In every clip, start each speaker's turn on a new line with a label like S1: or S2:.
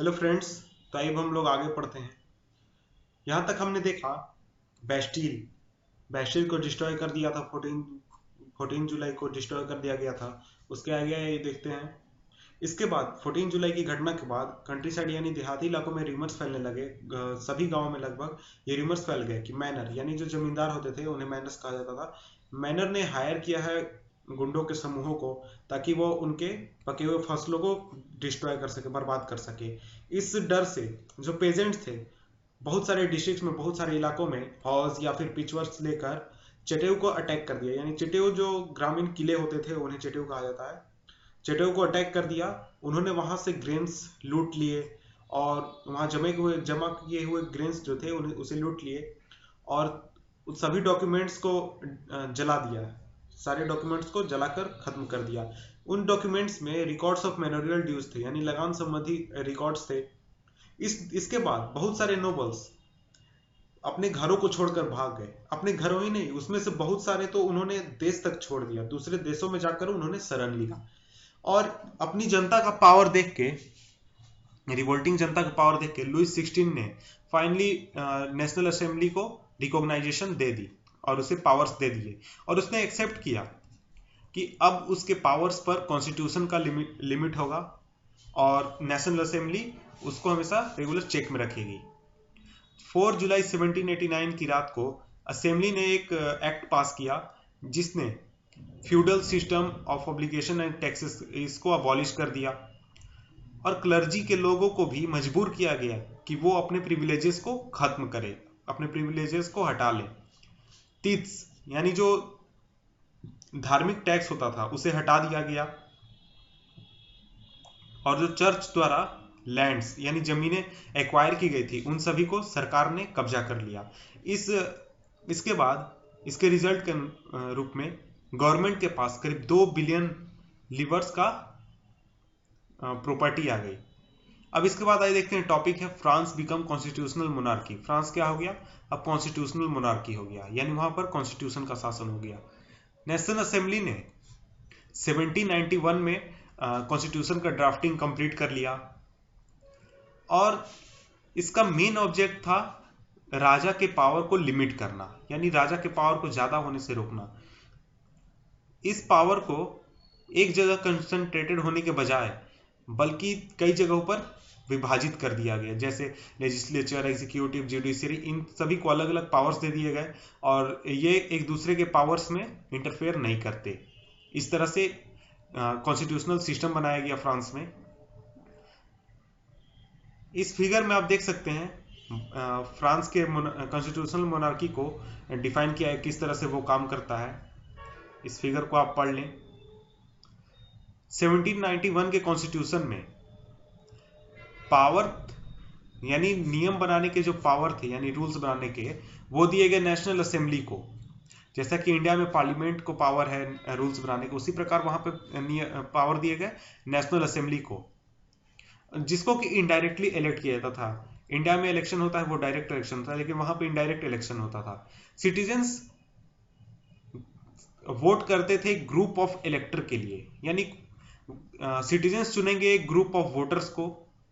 S1: Hello friends तो अब हम लोग आगे पढ़ते हैं। यहाँ तक हमने देखा बैस्टील बैस्टील को डिस्ट्रॉय कर दिया था 14 14 जुलाई को डिस्ट्रॉय कर दिया गया था। उसके आगे ये देखते हैं। इसके बाद 14 जुलाई की घटना के बाद कंट्री साइड यानी देहाती इलाकों में रिमर्स फैलने लगे। सभी गाँव में लगभग ये रिमर्स फैल गए कि मैनर यानी जो जमींदार होते थे, उन्हें मैनर्स कहा जाता था। मैनर ने हायर किया है गुंडों के समूहों को, ताकि वो उनके पके हुए फ़सलों को डिस्ट्रॉय कर सके, बर्बाद कर सके। इस डर से जो पेजेंट्स थे, बहुत सारे डिस्ट्रिक्ट में, बहुत सारे इलाकों में फौज या फिर पिचवर्स लेकर चटेव को अटैक कर दिया। यानी चटेव जो ग्रामीण किले होते थे, उन्हें चटेव कहा जाता है। चटेव को अटैक कर दिया। उन्होंने वहाँ से ग्रेन्स लूट लिए और वहाँ जमे हुए, जमा किए हुए ग्रेन्स जो थे, उन्हें, उसे लूट लिए और सभी डॉक्यूमेंट्स को जला दिया। सारे डॉक्यूमेंट्स को जलाकर खत्म कर दिया। उन डॉक्यूमेंट्स में रिकॉर्ड्स ऑफ़ मेमोरियल ड्यूज थे, यानी लगान संबंधी रिकॉर्ड्स थे। इस, इसके बाद बहुत सारे नोबल्स अपने घरों को छोड़कर भाग गए। अपने घरों ही नहीं, उसमें से बहुत सारे तो उन्होंने देश तक छोड़ दिया। दूसरे देशों में जाकर उन्होंने शरण लिया। और अपनी जनता का पावर देख के रिवोल्टिंग जनता का पावर देख के लुइस सिक्सटीन ने फाइनली नेशनल असेंबली को रिकॉग्नाइजेशन दे दी। और उसे पावर्स दे दिए। और उसने एक्सेप्ट किया कि अब उसके पावर्स पर कॉन्स्टिट्यूशन का लिमिट लिमिट होगा और नेशनल असेंबली उसको हमेशा रेगुलर चेक में रखेगी। 4 जुलाई 1789 की रात को असेंबली ने एक एक्ट पास किया जिसने feudal system of obligation and taxes इसको अबॉलिश कर दिया। और क्लर्जी के लोगों को भी मजबूर किया गया कि वो अपने प्रिविलेजेस को खत्म करे, अपने प्रिविलेजेस को हटा ले। तीर्थ यानी जो धार्मिक टैक्स होता था, उसे हटा दिया गया। और जो चर्च द्वारा लैंड्स, यानी जमीनें एक्वायर की गई थी, उन सभी को सरकार ने कब्जा कर लिया। इस, इसके बाद, इसके रिज़ल्ट के रूप में गवर्नमेंट के पास करीब दो बिलियन लिवर्स का प्रॉपर्टी आ गई। अब इसके बाद आइए देखते हैं टॉपिक है France become constitutional monarchy France क्या हो गया? अब कॉन्स्टिट्यूशनल मोनार्की हो गया। यानी वहाँ पर कॉन्स्टिट्यूशन का शासन हो गया। नेशनल असेंबली ने 1791 में कॉन्स्टिट्यूशन का ड्राफ्टिंग कंप्लीट कर लिया। और इसका मेन ऑब्जेक्ट था राजा के पावर को लिमिट करना। यानी राजा के पावर को ज़्यादा होने से रोकना। इस पावर को एक जगह कंसंट्रेटेड होने के बजाय बल्कि कई जगहों पर विभाजित कर दिया गया। जैसे लेजिस्लेचर एग्जीक्यूटिव जुडिशरी इन सभी को अलग अलग पावर्स दे दिए गए और ये एक दूसरे के पावर्स में इंटरफेयर नहीं करते। इस तरह से कॉन्स्टिट्यूशनल सिस्टम बनाया गया फ्रांस में। इस फिगर में आप देख सकते हैं फ्रांस के कॉन्स्टिट्यूशनल मोनार्की को डिफाइन किया है, किस तरह से वो काम करता है। इस फिगर को आप पढ़ लें। 1791 के कॉन्स्टिट्यूशन में पावर यानी नियम बनाने के जो पावर थे, यानी रूल्स बनाने के, वो दिए गए नेशनल असेंबली को। जैसा कि इंडिया में पार्लियामेंट को पावर है रूल्स बनाने के, उसी प्रकार वहाँ पे पावर दिए गए नेशनल असेंबली को। जिसको कि इनडायरेक्टली इलेक्ट किया जाता था। इंडिया में इलेक्शन होता है, वो डायरेक्ट इलेक्शन था, लेकिन वहाँ पे इनडायरेक्ट इलेक्शन होता था। सिटीजन्स वोट करते थे ग्रुप ऑफ़ इलेक्टर के लिए, यानी सिटीजन्स चुनेंगे एक ग्रुप ऑफ़ वोटर्स को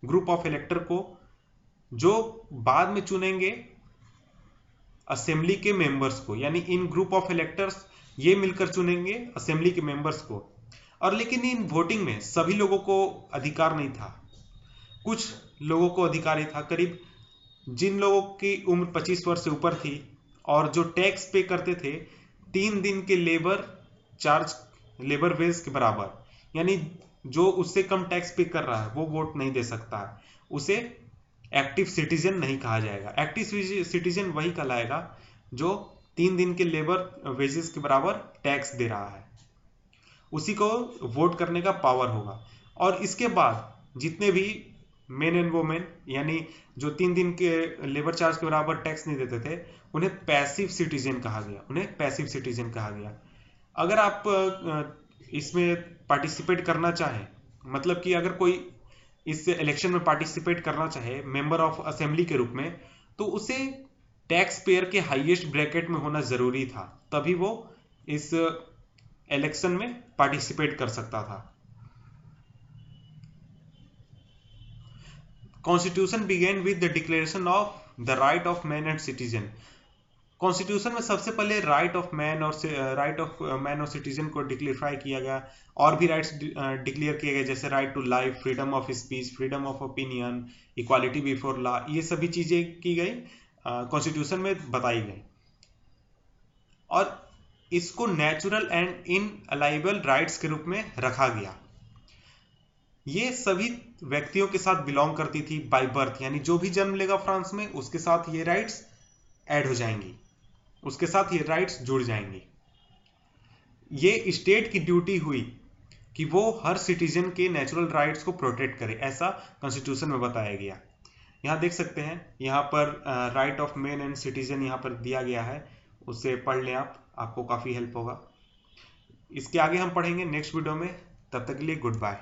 S1: ग्रुप ऑफ़ इलेक्टर को, जो बाद में चुनेंगे असेंबली के मेंबर्स को, यानी इन ग्रुप ऑफ़ इलेक्टर्स ये मिलकर चुनेंगे असेंबली के मेंबर्स को। और लेकिन इन वोटिंग में सभी लोगों को अधिकार नहीं था। कुछ लोगों को अधिकार ही था, करीब जिन लोगों की उम्र 25 वर्ष से ऊपर थी और जो टैक्स पे करते थे, तीन दिन के लेबर चार्ज लेबर वेज के बराबर, यानी जो उससे कम टैक्स पे कर रहा है, वो वोट नहीं दे सकता। है उसे एक्टिव सिटीजन नहीं कहा जाएगा। एक्टिव सिटीजन वही कहलाएगा जो तीन दिन के लेबर वेजेस के बराबर टैक्स दे रहा है। उसी को वोट करने का पावर होगा। और इसके बाद जितने भी मेन एंड वोमेन यानी जो तीन दिन के लेबर चार्ज के बराबर टैक्स नहीं देते थे, उन्हें पैसिव सिटीजन कहा गया। उन्हें पैसिव सिटीजन कहा गया। अगर आप इसमें पार्टिसिपेट करना चाहे मतलब कि अगर कोई इस इलेक्शन में पार्टिसिपेट करना चाहे मेंबर ऑफ़ असेंबली के रूप में तो उसे टैक्स पेयर के हाईएस्ट ब्रैकेट में होना ज़रूरी था, तभी वो इस इलेक्शन में पार्टिसिपेट कर सकता था। Constitution began with the declaration of the right of man and citizen constitution में सबसे पहले राइट ऑफ़ मैन और राइट ऑफ़ मैन और सिटीजन को डिक्लेरिफाई किया गया। और भी राइट्स डिक्लेयर uh, किए गए जैसे right to life freedom of speech freedom of opinion equality before law ये सभी चीज़ें की गई कॉन्स्टिट्यूशन uh, में बताई गई। और इसको natural and inalienable rights के रूप में रखा गया। ये सभी व्यक्तियों के साथ बिलोंग करती थी बाय बर्थ यानी जो भी जन्म लेगा फ्रांस में उसके साथ ये राइट्स ऐड हो जाएँगी। उसके साथ ये राइट्स जुड़ जाएँगी। ये स्टेट की ड्यूटी हुई कि वो हर सिटीजन के नेचुरल राइट्स को प्रोटेक्ट करे, ऐसा कॉन्स्टिट्यूशन में बताया गया। यहाँ देख सकते हैं, यहाँ पर right of men and citizen यहाँ पर दिया गया है, उसे पढ़ लें आप, आपको काफ़ी हेल्प होगा। इसके आगे हम पढ़ेंगे नेक्स्ट वीडियो में, तब तक के लिए गुड बाय